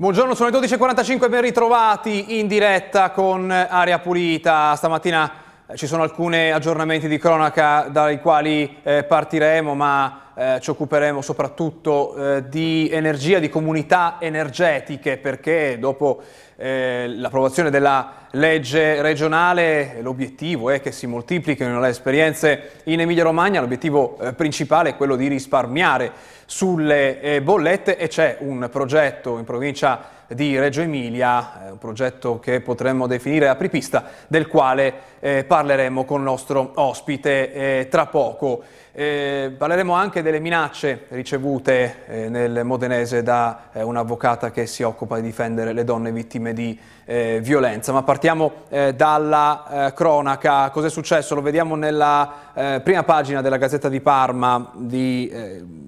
Buongiorno, sono le 12.45, ben ritrovati in diretta con Aria Pulita. Stamattina eh, ci sono alcuni aggiornamenti di cronaca dai quali eh, partiremo, ma eh, ci occuperemo soprattutto eh, di energia, di comunità energetiche, perché dopo eh, l'approvazione della legge regionale l'obiettivo è che si moltiplichino le esperienze in Emilia Romagna, l'obiettivo eh, principale è quello di risparmiare sulle eh, bollette e c'è un progetto in provincia di Reggio Emilia, eh, un progetto che potremmo definire apripista, del quale eh, parleremo con il nostro ospite eh, tra poco. Eh, parleremo anche delle minacce ricevute eh, nel Modenese da eh, un'avvocata che si occupa di difendere le donne vittime di eh, violenza. Ma partiamo eh, dalla eh, cronaca. Cos'è successo? Lo vediamo nella prima pagina della Gazzetta di Parma di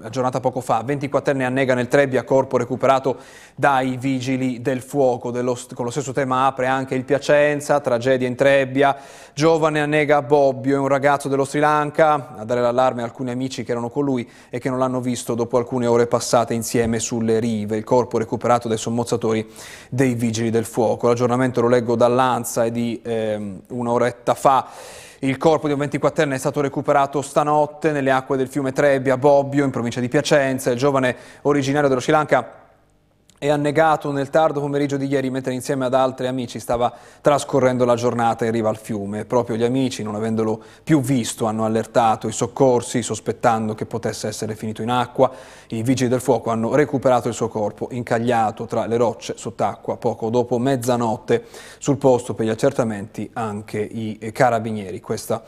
aggiornata poco fa. 24enne annega nel Trebbia, corpo recuperato dai vigili del fuoco. Dello, con lo stesso tema apre anche il Piacenza, tragedia in Trebbia. Giovane annega Bobbio, è un ragazzo dello Sri Lanka, a dare l'allarme a alcuni amici che erano con lui e che non l'hanno visto dopo alcune ore passate insieme sulle rive. Il corpo recuperato dai sommozzatori dei vigili del fuoco. L'aggiornamento lo leggo dall'Anza, è di eh, un'oretta fa. Il corpo di un 24enne è stato recuperato stanotte nelle acque del fiume Trebbia, Bobbio, in provincia di Piacenza. Il giovane originario dello Sri Lanka è annegato nel tardo pomeriggio di ieri mentre insieme ad altri amici stava trascorrendo la giornata in riva al fiume. Proprio gli amici, non avendolo più visto, hanno allertato i soccorsi sospettando che potesse essere finito in acqua. I vigili del fuoco hanno recuperato il suo corpo incagliato tra le rocce sott'acqua poco dopo mezzanotte. Sul posto per gli accertamenti anche i carabinieri. Questa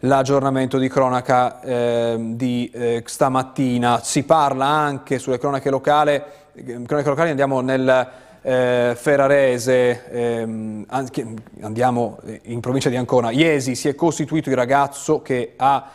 l'aggiornamento di cronaca eh, di eh, stamattina. Si parla anche sulle cronache locali cronache locali andiamo nel eh, Ferrarese, ehm, andiamo in provincia di Ancona. Iesi si è costituito il ragazzo che ha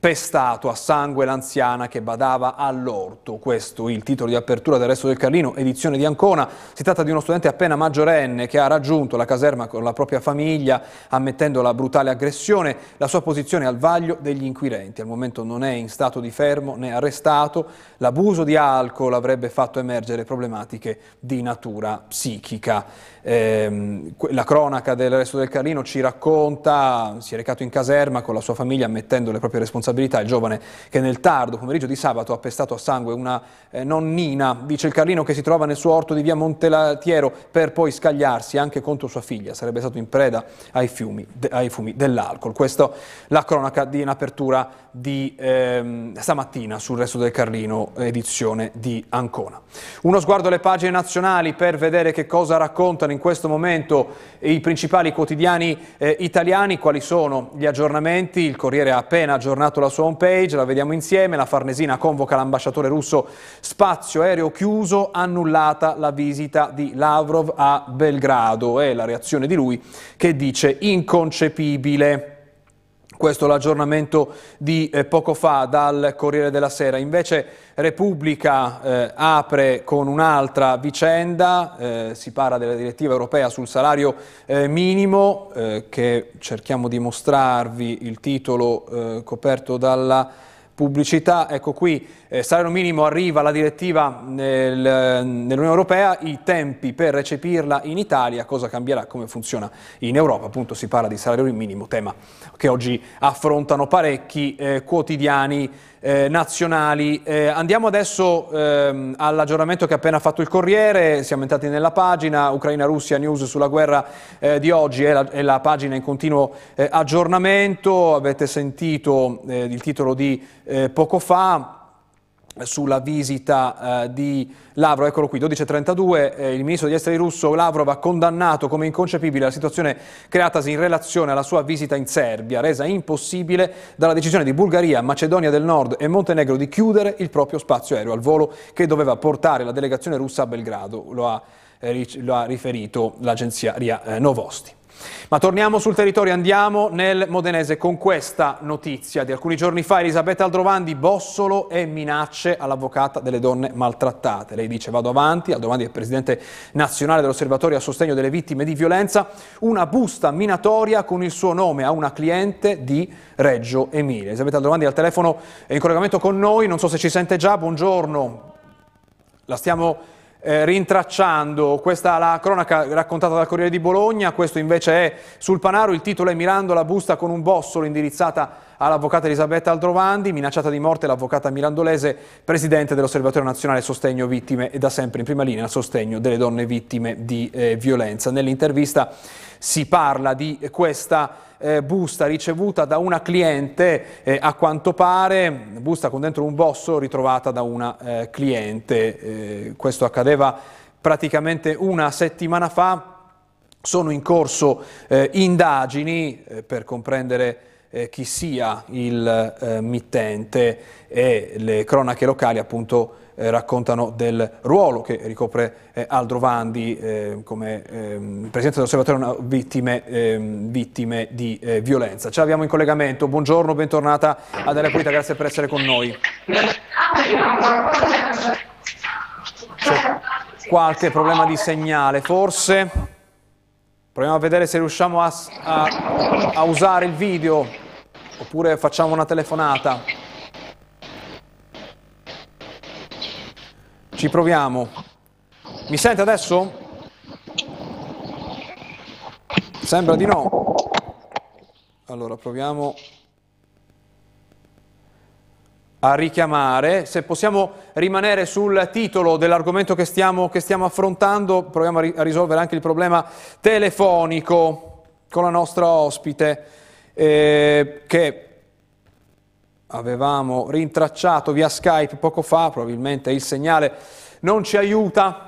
pestato a sangue l'anziana che badava all'orto. Questo il titolo di apertura del Resto del Carlino, edizione di Ancona. Si tratta di uno studente appena maggiorenne che ha raggiunto la caserma con la propria famiglia, ammettendo la brutale aggressione. La sua posizione al vaglio degli inquirenti. Al momento non è in stato di fermo né arrestato. L'abuso di alcol avrebbe fatto emergere problematiche di natura psichica. Eh, la cronaca del Resto del Carlino ci racconta, si è recato in caserma con la sua famiglia ammettendo le proprie responsabilità, il giovane che nel tardo pomeriggio di sabato ha pestato a sangue una eh, nonnina, dice il Carlino che si trova nel suo orto di via Montelatiero per poi scagliarsi anche contro sua figlia, sarebbe stato in preda ai, fiumi, de, ai fumi dell'alcol. Questa la cronaca di in apertura di ehm, stamattina sul Resto del Carlino, edizione di Ancona. Uno sguardo alle pagine nazionali per vedere che cosa raccontano in questo momento i principali quotidiani eh, italiani, quali sono gli aggiornamenti. Il Corriere ha appena aggiornato la sua homepage, la vediamo insieme. La Farnesina convoca l'ambasciatore russo, spazio aereo chiuso, annullata la visita di Lavrov a Belgrado. È la reazione di lui che dice inconcepibile. Questo è l'aggiornamento di eh, poco fa dal Corriere della Sera. Invece Repubblica eh, apre con un'altra vicenda, eh, si parla della direttiva europea sul salario eh, minimo, eh, che cerchiamo di mostrarvi il titolo coperto dalla pubblicità, ecco qui, eh, salario minimo arriva la direttiva nel, nell'Unione Europea, i tempi per recepirla in Italia, cosa cambierà, come funziona in Europa, appunto si parla di salario minimo, tema che oggi affrontano parecchi eh, quotidiani eh, nazionali. Eh, andiamo adesso ehm, all'aggiornamento che ha appena fatto il Corriere, siamo entrati nella pagina, Ucraina-Russia News sulla guerra eh, di oggi, è la, è la, pagina in continuo eh, aggiornamento, avete sentito eh, il titolo di eh, poco fa, sulla visita eh, di Lavrov, eccolo qui, 12.32, eh, il ministro degli esteri russo Lavrov ha condannato come inconcepibile la situazione creatasi in relazione alla sua visita in Serbia, resa impossibile dalla decisione di Bulgaria, Macedonia del Nord e Montenegro di chiudere il proprio spazio aereo al volo che doveva portare la delegazione russa a Belgrado, lo ha, eh, lo ha riferito l'agenzia RIA eh, Novosti. Ma torniamo sul territorio, andiamo nel Modenese con questa notizia di alcuni giorni fa. Elisabetta Aldrovandi, bossolo e minacce all'avvocata delle donne maltrattate. Lei dice vado avanti, Aldrovandi è presidente nazionale dell'Osservatorio a sostegno delle vittime di violenza, una busta minatoria con il suo nome a una cliente di Reggio Emilia. Elisabetta Aldrovandi al telefono è in collegamento con noi, non so se ci sente già, buongiorno. La stiamo eh, rintracciando. Questa è la cronaca raccontata dal Corriere di Bologna, questo invece è sul Panaro, il titolo è Mirandola busta con un bossolo indirizzata all'avvocata Elisabetta Aldrovandi, minacciata di morte l'avvocata mirandolese, presidente dell'Osservatorio Nazionale Sostegno Vittime e da sempre in prima linea a sostegno delle donne vittime di eh, violenza. Nell'intervista si parla di questa eh, busta ricevuta da una cliente, eh, a quanto pare, busta con dentro un bosso ritrovata da una eh, cliente. Eh, questo accadeva praticamente una settimana fa. Sono in corso eh, indagini eh, per comprendere eh, chi sia il eh, mittente e le cronache locali appunto eh, raccontano del ruolo che ricopre eh, Aldro Vandi eh, come ehm, Presidente dell'Osservatorio Vittime, ehm, vittime di eh, violenza. Ce l'abbiamo in collegamento, buongiorno, bentornata ad Area Pulita, grazie per essere con noi. C'è qualche problema di segnale forse? Proviamo a vedere se riusciamo a, a, a usare il video oppure facciamo una telefonata. Ci proviamo. Mi sente adesso? Sembra di no. Allora proviamo a richiamare. Se possiamo rimanere sul titolo dell'argomento che stiamo, che stiamo affrontando, proviamo a, ri a, risolvere anche il problema telefonico con la nostra ospite eh, che avevamo rintracciato via Skype poco fa, probabilmente il segnale non ci aiuta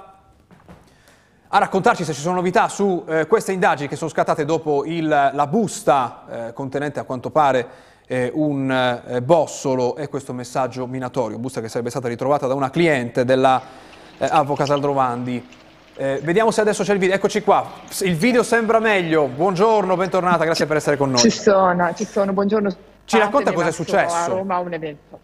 a raccontarci se ci sono novità su eh, queste indagini che sono scattate dopo il, la busta eh, contenente a quanto pare eh, un eh, bossolo e questo messaggio minatorio, busta che sarebbe stata ritrovata da una cliente dell'avvocato eh, Aldrovandi. Eh, vediamo se adesso c'è il video, eccoci qua, il video sembra meglio, buongiorno, bentornata, grazie per essere con noi. Ci sono, ci sono, buongiorno. Ci racconta cosa è successo? A Roma un evento.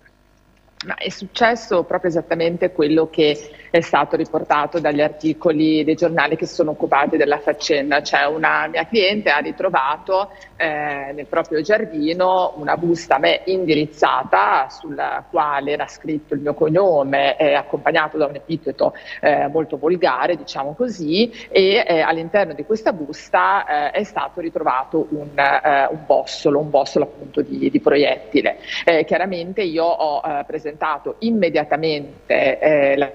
Ma è successo proprio esattamente quello che è stato riportato dagli articoli dei giornali che si sono occupati della faccenda, cioè una mia cliente ha ritrovato eh, nel proprio giardino una busta a me indirizzata sulla quale era scritto il mio cognome eh, accompagnato da un epiteto eh, molto volgare, diciamo così, e eh, all'interno di questa busta eh, è stato ritrovato un, eh, un, bossolo, un bossolo appunto di, di proiettile. chiaramente io ho presentato immediatamente la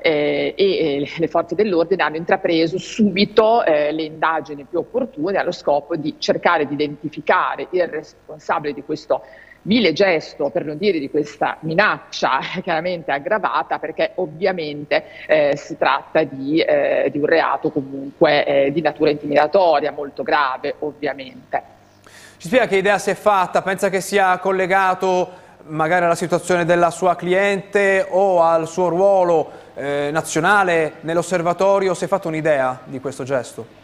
eh, e eh, le forze dell'ordine hanno intrapreso subito eh, le indagini più opportune allo scopo di cercare di identificare il responsabile di questo vile gesto, per non dire di questa minaccia chiaramente aggravata, perché ovviamente eh, si tratta di, eh, di, un reato comunque eh, di natura intimidatoria, molto grave ovviamente. Ci spiega che idea si è fatta? Pensa che sia collegato magari alla situazione della sua cliente o al suo ruolo eh, nazionale nell'osservatorio, si è fatto un'idea di questo gesto?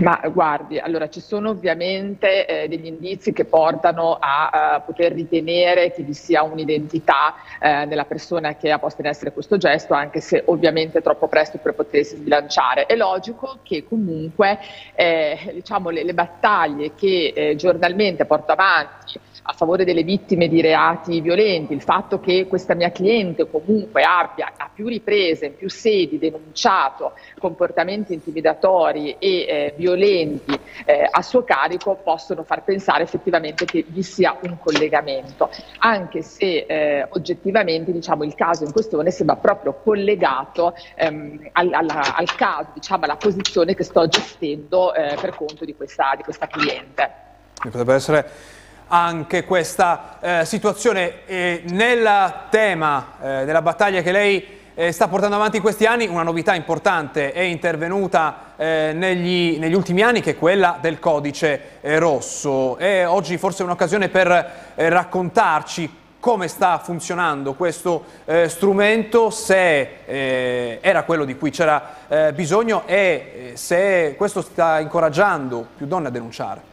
Ma guardi, allora ci sono ovviamente eh, degli indizi che portano a uh, poter ritenere che vi sia un'identità eh, nella persona che ha posto in essere questo gesto, anche se ovviamente è troppo presto per potersi sbilanciare. È logico che comunque eh, diciamo, le, le, battaglie che eh, giornalmente porto avanti a favore delle vittime di reati violenti, il fatto che questa mia cliente comunque abbia a più riprese, in più sedi denunciato comportamenti intimidatori e eh, violenti eh, a suo carico possono far pensare effettivamente che vi sia un collegamento, anche se eh, oggettivamente diciamo, il caso in questione sembra proprio collegato ehm, al, alla, al, caso, diciamo, alla posizione che sto gestendo eh, per conto di questa, di questa cliente. Potrebbe essere anche questa eh, situazione. E nel tema eh, della battaglia che lei eh, sta portando avanti in questi anni, una novità importante è intervenuta eh, negli, negli, ultimi anni che è quella del codice eh, rosso. E oggi forse è un'occasione per eh, raccontarci come sta funzionando questo eh, strumento, se eh, era quello di cui c'era eh, bisogno e se questo sta incoraggiando più donne a denunciare.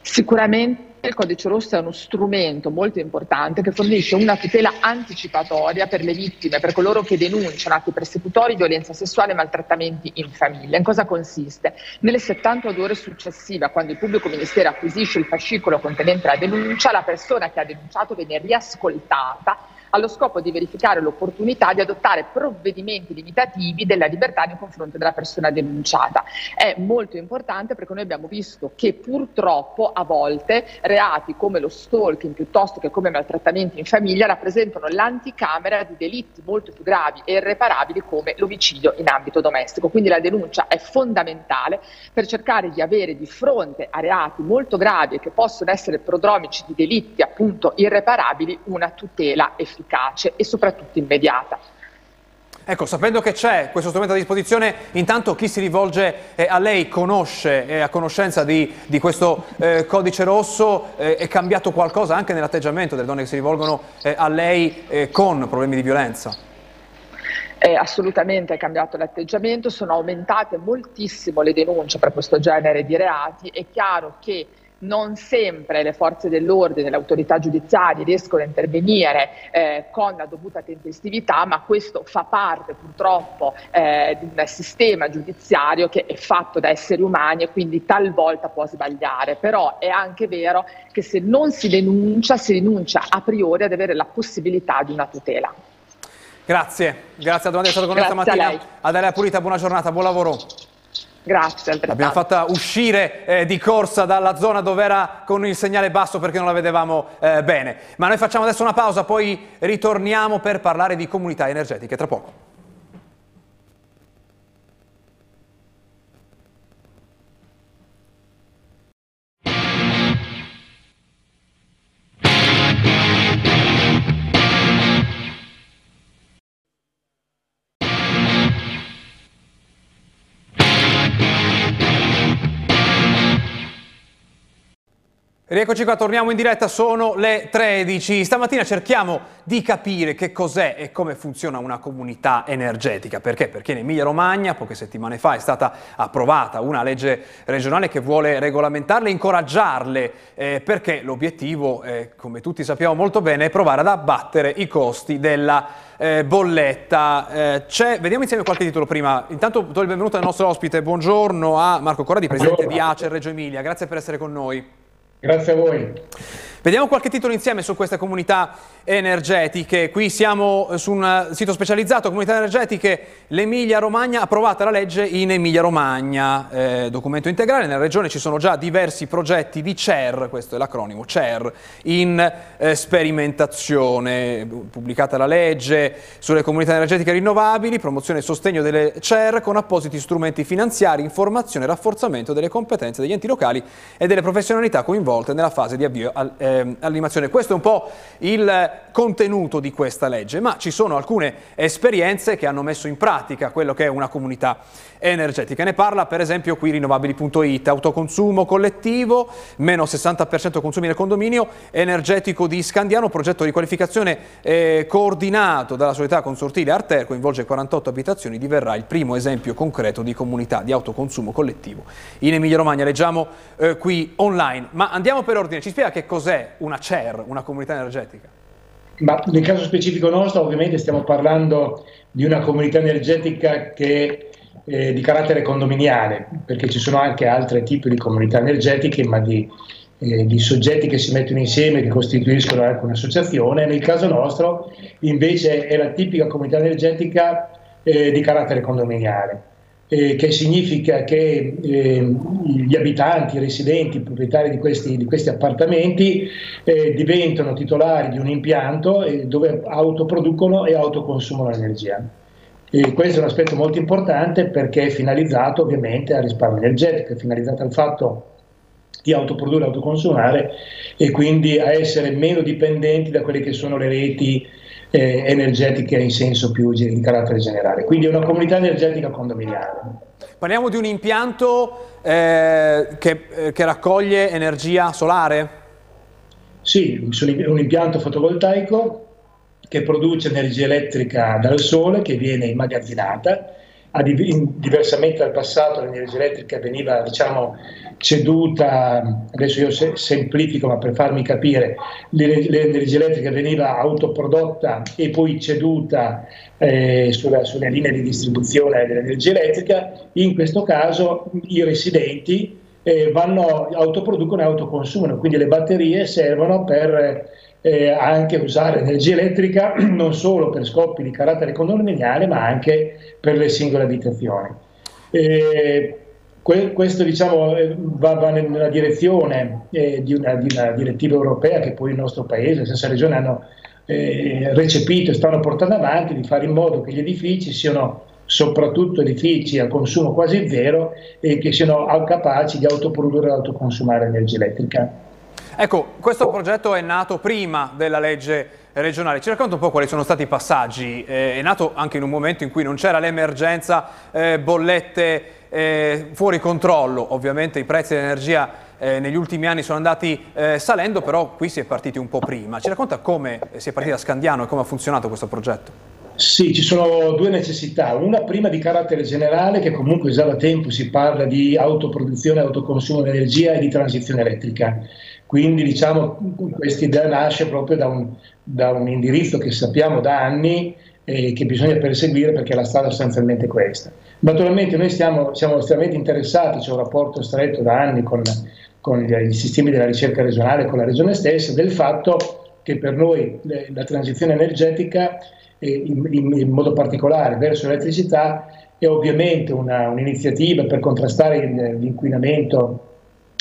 Sicuramente il codice rosso è uno strumento molto importante che fornisce una tutela anticipatoria per le vittime, per coloro che denunciano atti persecutori, violenza sessuale e maltrattamenti in famiglia. In cosa consiste? Nelle 72 ore successive a quando il pubblico ministero acquisisce il fascicolo contenente la denuncia, la persona che ha denunciato viene riascoltata allo scopo di verificare l'opportunità di adottare provvedimenti limitativi della libertà nei confronti della persona denunciata. È molto importante perché noi abbiamo visto che purtroppo a volte reati come lo stalking piuttosto che come maltrattamenti in famiglia rappresentano l'anticamera di delitti molto più gravi e irreparabili come l'omicidio in ambito domestico. Quindi la denuncia è fondamentale per cercare di avere di fronte a reati molto gravi e che possono essere prodromici di delitti appunto irreparabili una tutela efficace e soprattutto immediata. Ecco, sapendo che c'è questo strumento a disposizione, intanto chi si rivolge eh, a lei conosce, è a conoscenza di, di questo eh, codice rosso, eh, è cambiato qualcosa anche nell'atteggiamento delle donne che si rivolgono eh, a lei eh, con problemi di violenza? Eh, assolutamente è cambiato l'atteggiamento, sono aumentate moltissimo le denunce per questo genere di reati, è chiaro che non sempre le forze dell'ordine, le autorità giudiziarie riescono a intervenire eh, con la dovuta tempestività, ma questo fa parte purtroppo eh, di un sistema giudiziario che è fatto da esseri umani e quindi talvolta può sbagliare, però è anche vero che se non si denuncia, si rinuncia a priori ad avere la possibilità di una tutela. Grazie, grazie a domanda è stato con noi stamattina. Adela Pulita, buona giornata, buon lavoro. Grazie. Altrettanto. L'abbiamo fatta uscire eh, di corsa dalla zona dove era con il segnale basso perché non la vedevamo eh, bene. Ma noi facciamo adesso una pausa, poi ritorniamo per parlare di comunità energetiche tra poco. Rieccoci qua, torniamo in diretta, sono le 13. Stamattina cerchiamo di capire che cos'è e come funziona una comunità energetica. Perché? Perché in Emilia Romagna, poche settimane fa, è stata approvata una legge regionale che vuole regolamentarle, incoraggiarle, eh, perché l'obiettivo, eh, come tutti sappiamo molto bene, è provare ad abbattere i costi della eh, bolletta. Eh, vediamo insieme qualche titolo prima. Intanto do il benvenuto al nostro ospite. Buongiorno a Marco Corradi, presidente Buongiorno. di Acer Reggio Emilia. Grazie per essere con noi. Grazie a voi. Vediamo qualche titolo insieme su queste comunità energetiche. Qui siamo su un sito specializzato, comunità energetiche, l'Emilia Romagna, approvata la legge in Emilia Romagna, eh, documento integrale. Nella regione ci sono già diversi progetti di CER, questo è l'acronimo, CER, in eh, sperimentazione. Pubblicata la legge sulle comunità energetiche rinnovabili, promozione e sostegno delle CER con appositi strumenti finanziari, informazione e rafforzamento delle competenze degli enti locali e delle professionalità coinvolte nella fase di avvio al, eh, all'animazione. Questo è un po' il contenuto di questa legge, ma ci sono alcune esperienze che hanno messo in pratica quello che è una comunità energetica. Ne parla per esempio qui rinnovabili.it, autoconsumo collettivo, meno 60% consumi nel condominio, energetico di Scandiano, progetto di qualificazione eh, coordinato dalla società consortile Arter, coinvolge 48 abitazioni, diverrà il primo esempio concreto di comunità di autoconsumo collettivo. In Emilia Romagna leggiamo eh, qui online, ma andiamo per ordine, ci spiega che cos'è una CER, una comunità energetica? Ma nel caso specifico nostro ovviamente stiamo parlando di una comunità energetica che eh, di carattere condominiale, perché ci sono anche altri tipi di comunità energetiche, ma di, eh, di soggetti che si mettono insieme, che costituiscono anche un'associazione. Nel caso nostro invece è la tipica comunità energetica eh, di carattere condominiale. Eh, che significa che eh, gli abitanti, i residenti, i proprietari di questi, di questi appartamenti eh, diventano titolari di un impianto eh, dove autoproducono e autoconsumano l'energia. E questo è un aspetto molto importante perché è finalizzato ovviamente al risparmio energetico, è finalizzato al fatto di autoprodurre autoconsumare e quindi a essere meno dipendenti da quelle che sono le reti eh, energetiche in senso più di carattere generale. Quindi è una comunità energetica condominiale. Parliamo di un impianto eh, che, eh, che raccoglie energia solare? Sì, un impianto fotovoltaico che produce energia elettrica dal sole che viene immagazzinata. diversamente dal passato l'energia elettrica veniva diciamo, ceduta, adesso io semplifico ma per farmi capire, l'energia elettrica veniva autoprodotta e poi ceduta eh, sulla, sulle linee di distribuzione dell'energia elettrica, in questo caso i residenti eh, vanno, autoproducono e autoconsumano, quindi le batterie servono per eh, anche usare energia elettrica non solo per scopi di carattere condominiale ma anche per le singole abitazioni. Eh, que- questo diciamo, eh, va, va, nella direzione eh, di una, di, una, direttiva europea che poi il nostro paese, le stesse regioni hanno eh, recepito e stanno portando avanti di fare in modo che gli edifici siano soprattutto edifici a consumo quasi zero e che siano capaci di autoprodurre e autoconsumare energia elettrica. Ecco, questo progetto è nato prima della legge regionale. Ci racconta un po' quali sono stati i passaggi? Eh, è nato anche in un momento in cui non c'era l'emergenza, eh, bollette eh, fuori controllo. Ovviamente i prezzi dell'energia eh, negli ultimi anni sono andati eh, salendo, però qui si è partiti un po' prima. Ci racconta come si è partiti da Scandiano e come ha funzionato questo progetto? Sì, ci sono due necessità. Una prima di carattere generale, che comunque già da tempo si parla di autoproduzione, autoconsumo di energia e di transizione elettrica. Quindi diciamo questa idea nasce proprio da un, da un indirizzo che sappiamo da anni e che bisogna perseguire perché la strada è sostanzialmente questa. Naturalmente noi stiamo, siamo estremamente interessati, c'è un rapporto stretto da anni con, con i sistemi della ricerca regionale, con la regione stessa, del fatto che per noi la transizione energetica in, in, modo particolare verso l'elettricità è ovviamente una, un'iniziativa per contrastare l'inquinamento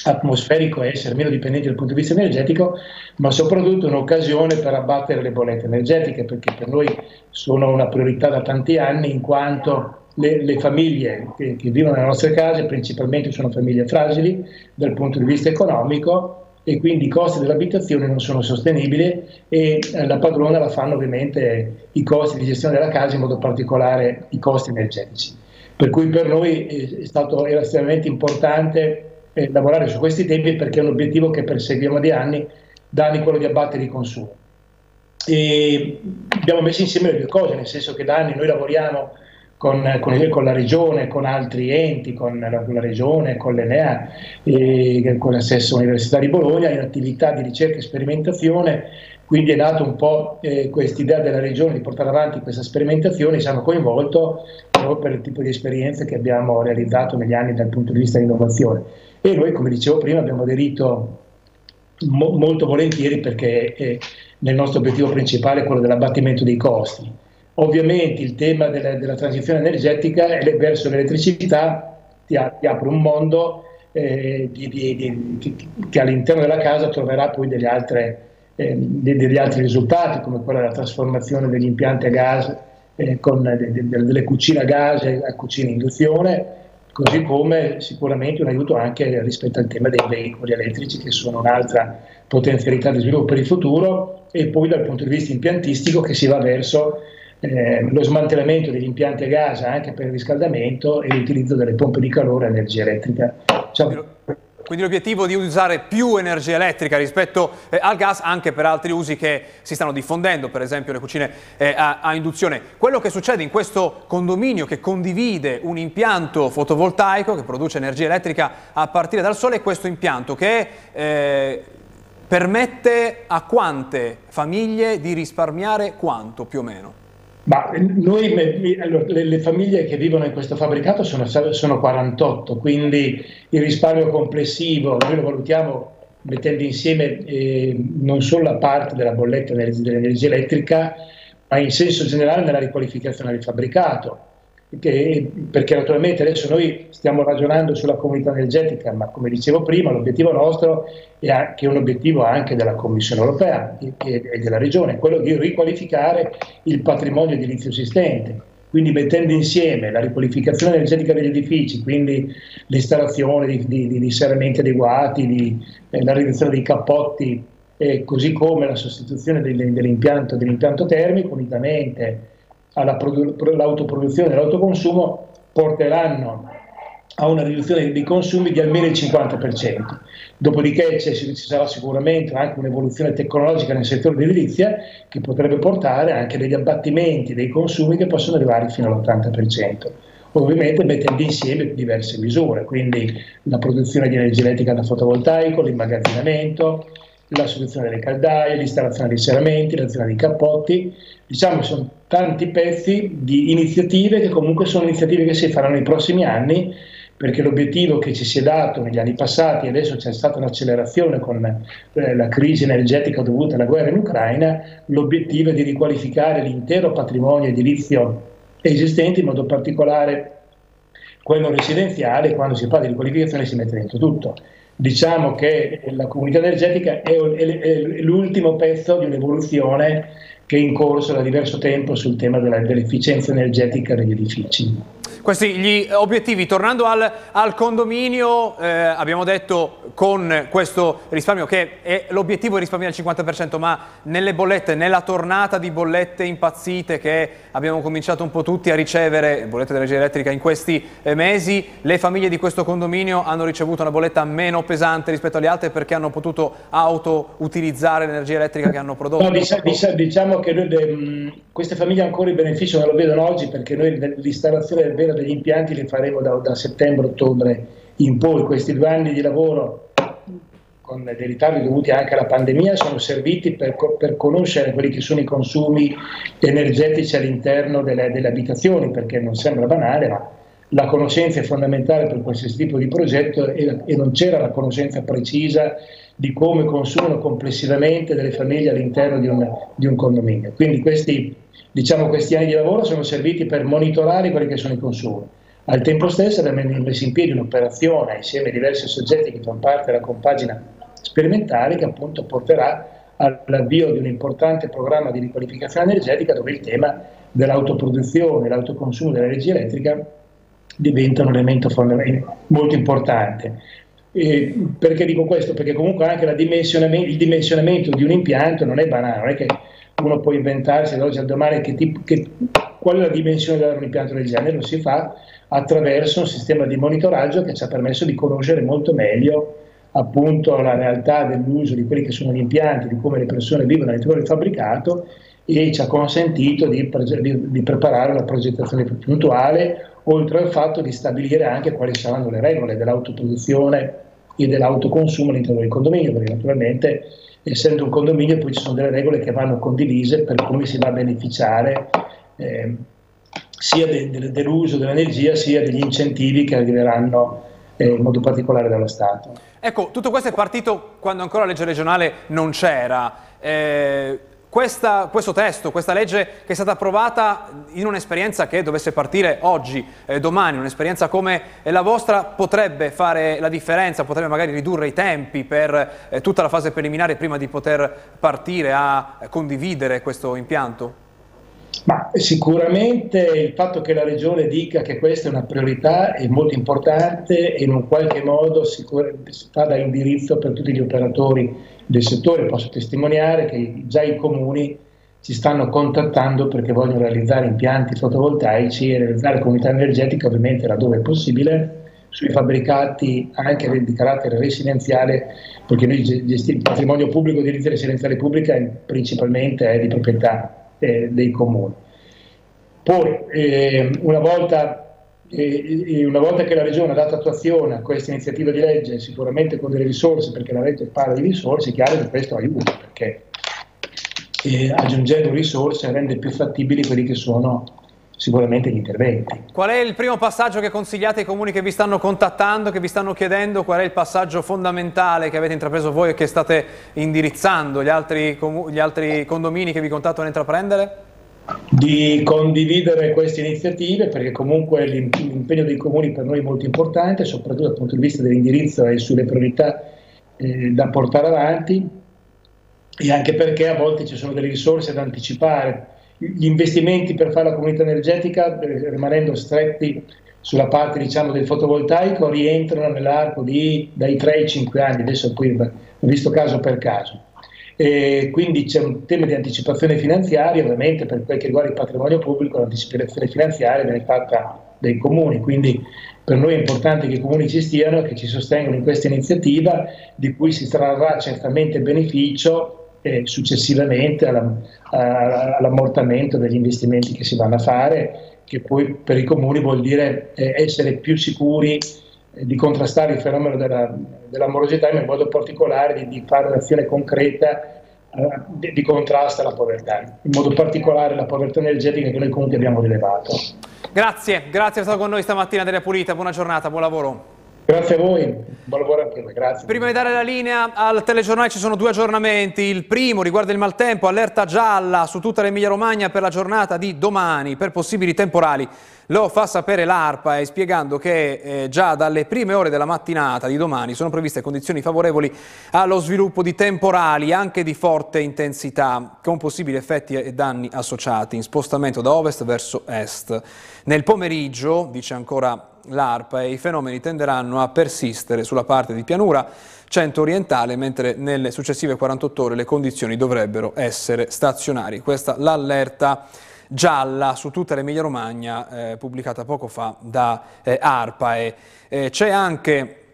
atmosferico e essere meno dipendenti dal punto di vista energetico, ma soprattutto un'occasione per abbattere le bollette energetiche, perché per noi sono una priorità da tanti anni, in quanto le, le famiglie che, che, vivono nelle nostre case principalmente sono famiglie fragili dal punto di vista economico e quindi i costi dell'abitazione non sono sostenibili e eh, la padrona la fanno ovviamente i costi di gestione della casa, in modo particolare i costi energetici. Per cui per noi è stato, estremamente importante eh, lavorare su questi temi perché è un obiettivo che perseguiamo di anni, da anni quello di abbattere i consumi. E abbiamo messo insieme le due cose, nel senso che da anni noi lavoriamo con, con, con, la regione, con altri enti, con la, con la regione, con l'Enea, e con la stessa Università di Bologna, in attività di ricerca e sperimentazione, quindi è nata un po' eh, questa idea della regione di portare avanti questa sperimentazione, ci hanno coinvolto proprio per il tipo di esperienze che abbiamo realizzato negli anni dal punto di vista dell'innovazione. E noi, come dicevo prima, abbiamo aderito mo- molto volentieri perché eh, nel nostro obiettivo principale è quello dell'abbattimento dei costi Ovviamente il tema della, della transizione energetica verso l'elettricità ti, ti, apre un mondo eh, di, di, di, che all'interno della casa troverà poi degli, altre, eh, degli, altri risultati, come quella della trasformazione degli impianti a gas eh, con de, de, delle cucine a gas a cucine a induzione, così come sicuramente un aiuto anche rispetto al tema dei veicoli elettrici, che sono un'altra potenzialità di sviluppo per il futuro, e poi dal punto di vista impiantistico che si va verso eh, lo smantellamento degli impianti a gas anche per il riscaldamento e l'utilizzo delle pompe di calore e energia elettrica. Ciao. Quindi l'obiettivo di usare più energia elettrica rispetto eh, al gas anche per altri usi che si stanno diffondendo, per esempio le cucine eh, a, a, induzione. Quello che succede in questo condominio che condivide un impianto fotovoltaico che produce energia elettrica a partire dal sole è questo impianto che eh, permette a quante famiglie di risparmiare quanto più o meno? Ma noi, le, famiglie che vivono in questo fabbricato sono, sono 48, quindi il risparmio complessivo noi lo valutiamo mettendo insieme eh, non solo la parte della bolletta dell'energia elettrica, ma in senso generale nella riqualificazione del fabbricato che, perché naturalmente adesso noi stiamo ragionando sulla comunità energetica, ma come dicevo prima l'obiettivo nostro, è, che è un obiettivo anche della Commissione europea e, della Regione, quello di riqualificare il patrimonio edilizio esistente, quindi mettendo insieme la riqualificazione energetica degli edifici, quindi l'installazione di, di, di, di serramenti adeguati, di, eh, la riduzione dei cappotti, eh, così come la sostituzione dell'impianto, dell'impianto termico, unitamente all'autoproduzione e all'autoconsumo porteranno a una riduzione dei consumi di almeno il 50%. Dopodiché ci sarà sicuramente anche un'evoluzione tecnologica nel settore dell'edilizia che potrebbe portare anche degli abbattimenti dei consumi che possono arrivare fino all'80%. Ovviamente mettendo insieme diverse misure, quindi la produzione di energia elettrica da fotovoltaico, l'immagazzinamento, la soluzione delle caldaie, l'installazione dei serramenti, l'azione dei cappotti, diciamo sono tanti pezzi di iniziative che comunque sono iniziative che si faranno nei prossimi anni perché l'obiettivo che ci si è dato negli anni passati, adesso c'è stata un'accelerazione con eh, la crisi energetica dovuta alla guerra in Ucraina, l'obiettivo è di riqualificare l'intero patrimonio edilizio esistente, in modo particolare quello residenziale, quando si parla di riqualificazione si mette dentro tutto. Diciamo che la comunità energetica è, l'ultimo pezzo di un'evoluzione che è in corso da diverso tempo sul tema dell'efficienza energetica degli edifici. Questi gli obiettivi, tornando al, al condominio, eh, abbiamo detto con questo risparmio che è l'obiettivo è risparmiare il 50%, ma nelle bollette, nella tornata di bollette impazzite che abbiamo cominciato un po' tutti a ricevere, bollette dell'energia elettrica in questi eh, mesi, le famiglie di questo condominio hanno ricevuto una bolletta meno pesante rispetto alle altre perché hanno potuto auto-utilizzare l'energia elettrica che hanno prodotto? No, diciamo che noi, queste famiglie ancora il beneficio non lo vedono oggi perché noi l'installazione del vero degli impianti li faremo da, da settembre-ottobre in poi. Questi due anni di lavoro con dei ritardi dovuti anche alla pandemia sono serviti per, per conoscere quelli che sono i consumi energetici all'interno delle, delle abitazioni, perché non sembra banale, ma la conoscenza è fondamentale per qualsiasi tipo di progetto e, e non c'era la conoscenza precisa di come consumano complessivamente delle famiglie all'interno di un, di un condominio. Quindi questi Diciamo questi anni di lavoro sono serviti per monitorare quelli che sono i consumi. Al tempo stesso abbiamo messo in piedi un'operazione insieme a diversi soggetti che fanno parte della compagina sperimentale che appunto porterà all'avvio di un importante programma di riqualificazione energetica dove il tema dell'autoproduzione e l'autoconsumo dell'energia elettrica diventa un elemento molto importante. E perché dico questo? Perché comunque anche dimensionamento, il dimensionamento di un impianto non è banale, non è che uno può inventarsi dall'oggi al domani che tipo, che, qual è la dimensione di un impianto del genere, lo si fa attraverso un sistema di monitoraggio che ci ha permesso di conoscere molto meglio appunto la realtà dell'uso di quelli che sono gli impianti, di come le persone vivono all'interno del fabbricato e ci ha consentito di, di, di preparare una progettazione più puntuale, oltre al fatto di stabilire anche quali saranno le regole dell'autoproduzione e dell'autoconsumo all'interno del condominio, perché naturalmente essendo un condominio poi ci sono delle regole che vanno condivise per come si va a beneficiare eh, sia de, de, dell'uso dell'energia sia degli incentivi che arriveranno eh, in modo particolare dallo Stato. Ecco, tutto questo è partito quando ancora la legge regionale non c'era. Eh, questa, questo testo, questa legge che è stata approvata in un'esperienza che dovesse partire oggi, eh, domani, un'esperienza come la vostra potrebbe fare la differenza, potrebbe magari ridurre i tempi per eh, tutta la fase preliminare prima di poter partire a condividere questo impianto? Ma sicuramente il fatto che la Regione dica che questa è una priorità è molto importante e in un qualche modo fa da indirizzo per tutti gli operatori del settore. Posso testimoniare che già i comuni ci stanno contattando perché vogliono realizzare impianti fotovoltaici e realizzare comunità energetica ovviamente laddove è possibile sui fabbricati anche di carattere residenziale perché noi gestiamo il patrimonio pubblico di residenziale pubblica principalmente è di proprietà eh, dei comuni. Poi eh, una volta e, una volta che la Regione ha dato attuazione a questa iniziativa di legge, sicuramente con delle risorse, perché la legge parla di risorse, è chiaro che questo aiuta, perché eh, aggiungendo risorse rende più fattibili quelli che sono sicuramente gli interventi. Qual è il primo passaggio che consigliate ai comuni che vi stanno contattando, che vi stanno chiedendo? Qual è il passaggio fondamentale che avete intrapreso voi e che state indirizzando gli altri, gli altri condomini che vi contattano a intraprendere? di condividere queste iniziative perché comunque l'impegno dei comuni per noi è molto importante, soprattutto dal punto di vista dell'indirizzo e sulle priorità eh, da portare avanti e anche perché a volte ci sono delle risorse da anticipare. Gli investimenti per fare la comunità energetica, rimanendo stretti sulla parte diciamo, del fotovoltaico, rientrano nell'arco di dai 3 ai 5 anni, adesso qui ho visto caso per caso. E quindi c'è un tema di anticipazione finanziaria, ovviamente per quel che riguarda il patrimonio pubblico l'anticipazione finanziaria viene fatta dai comuni, quindi per noi è importante che i comuni ci stiano, che ci sostengano in questa iniziativa di cui si trarrà certamente beneficio eh, successivamente alla, a, all'ammortamento degli investimenti che si vanno a fare, che poi per i comuni vuol dire eh, essere più sicuri eh, di contrastare il fenomeno della, della morosità in modo particolare di, di fare un'azione concreta di, di contrasto alla povertà, in modo particolare la povertà energetica che noi comunque abbiamo rilevato. Grazie, grazie per essere stato con noi stamattina Delia Pulita, buona giornata, buon lavoro. Grazie a voi, buon lavoro anche a grazie. Prima di dare la linea al telegiornale ci sono due aggiornamenti. Il primo riguarda il maltempo, allerta gialla su tutta l'Emilia Romagna per la giornata di domani per possibili temporali. Lo fa sapere l'ARPA e spiegando che eh, già dalle prime ore della mattinata di domani sono previste condizioni favorevoli allo sviluppo di temporali anche di forte intensità con possibili effetti e danni associati in spostamento da ovest verso est. Nel pomeriggio, dice ancora l'ARPA i fenomeni tenderanno a persistere sulla parte di pianura centro-orientale, mentre nelle successive 48 ore le condizioni dovrebbero essere stazionari. Questa l'allerta gialla su tutta l'Emilia Romagna eh, pubblicata poco fa da eh. E, eh, c'è anche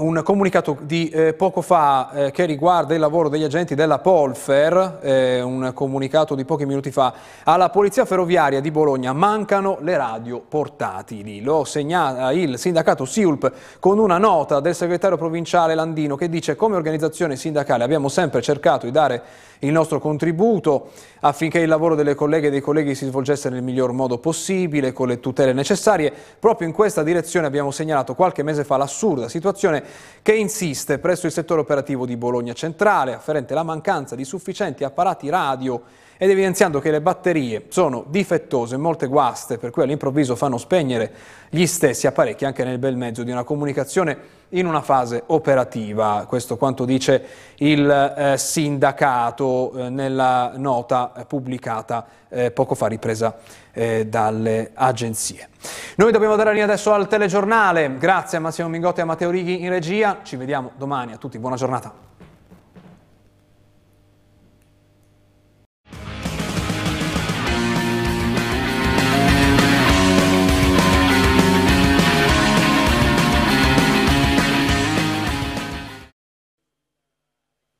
un comunicato di eh, poco fa eh, che riguarda il lavoro degli agenti della Polfer, eh, un comunicato di pochi minuti fa, alla Polizia Ferroviaria di Bologna mancano le radio portatili. Lo segnala il sindacato SIULP con una nota del segretario provinciale Landino che dice come organizzazione sindacale abbiamo sempre cercato di dare il nostro contributo affinché il lavoro delle colleghe e dei colleghi si svolgesse nel miglior modo possibile, con le tutele necessarie. Proprio in questa direzione abbiamo segnalato qualche mese fa l'assurda situazione che insiste presso il settore operativo di Bologna Centrale, afferente la mancanza di sufficienti apparati radio ed evidenziando che le batterie sono difettose, molte guaste, per cui all'improvviso fanno spegnere gli stessi apparecchi anche nel bel mezzo di una comunicazione in una fase operativa. Questo quanto dice il eh, sindacato eh, nella nota eh, pubblicata poco fa, ripresa eh, dalle agenzie. Noi dobbiamo dare la linea adesso al telegiornale. Grazie a Massimo Mingotti e a Matteo Righi in regia. Ci vediamo domani a tutti. Buona giornata.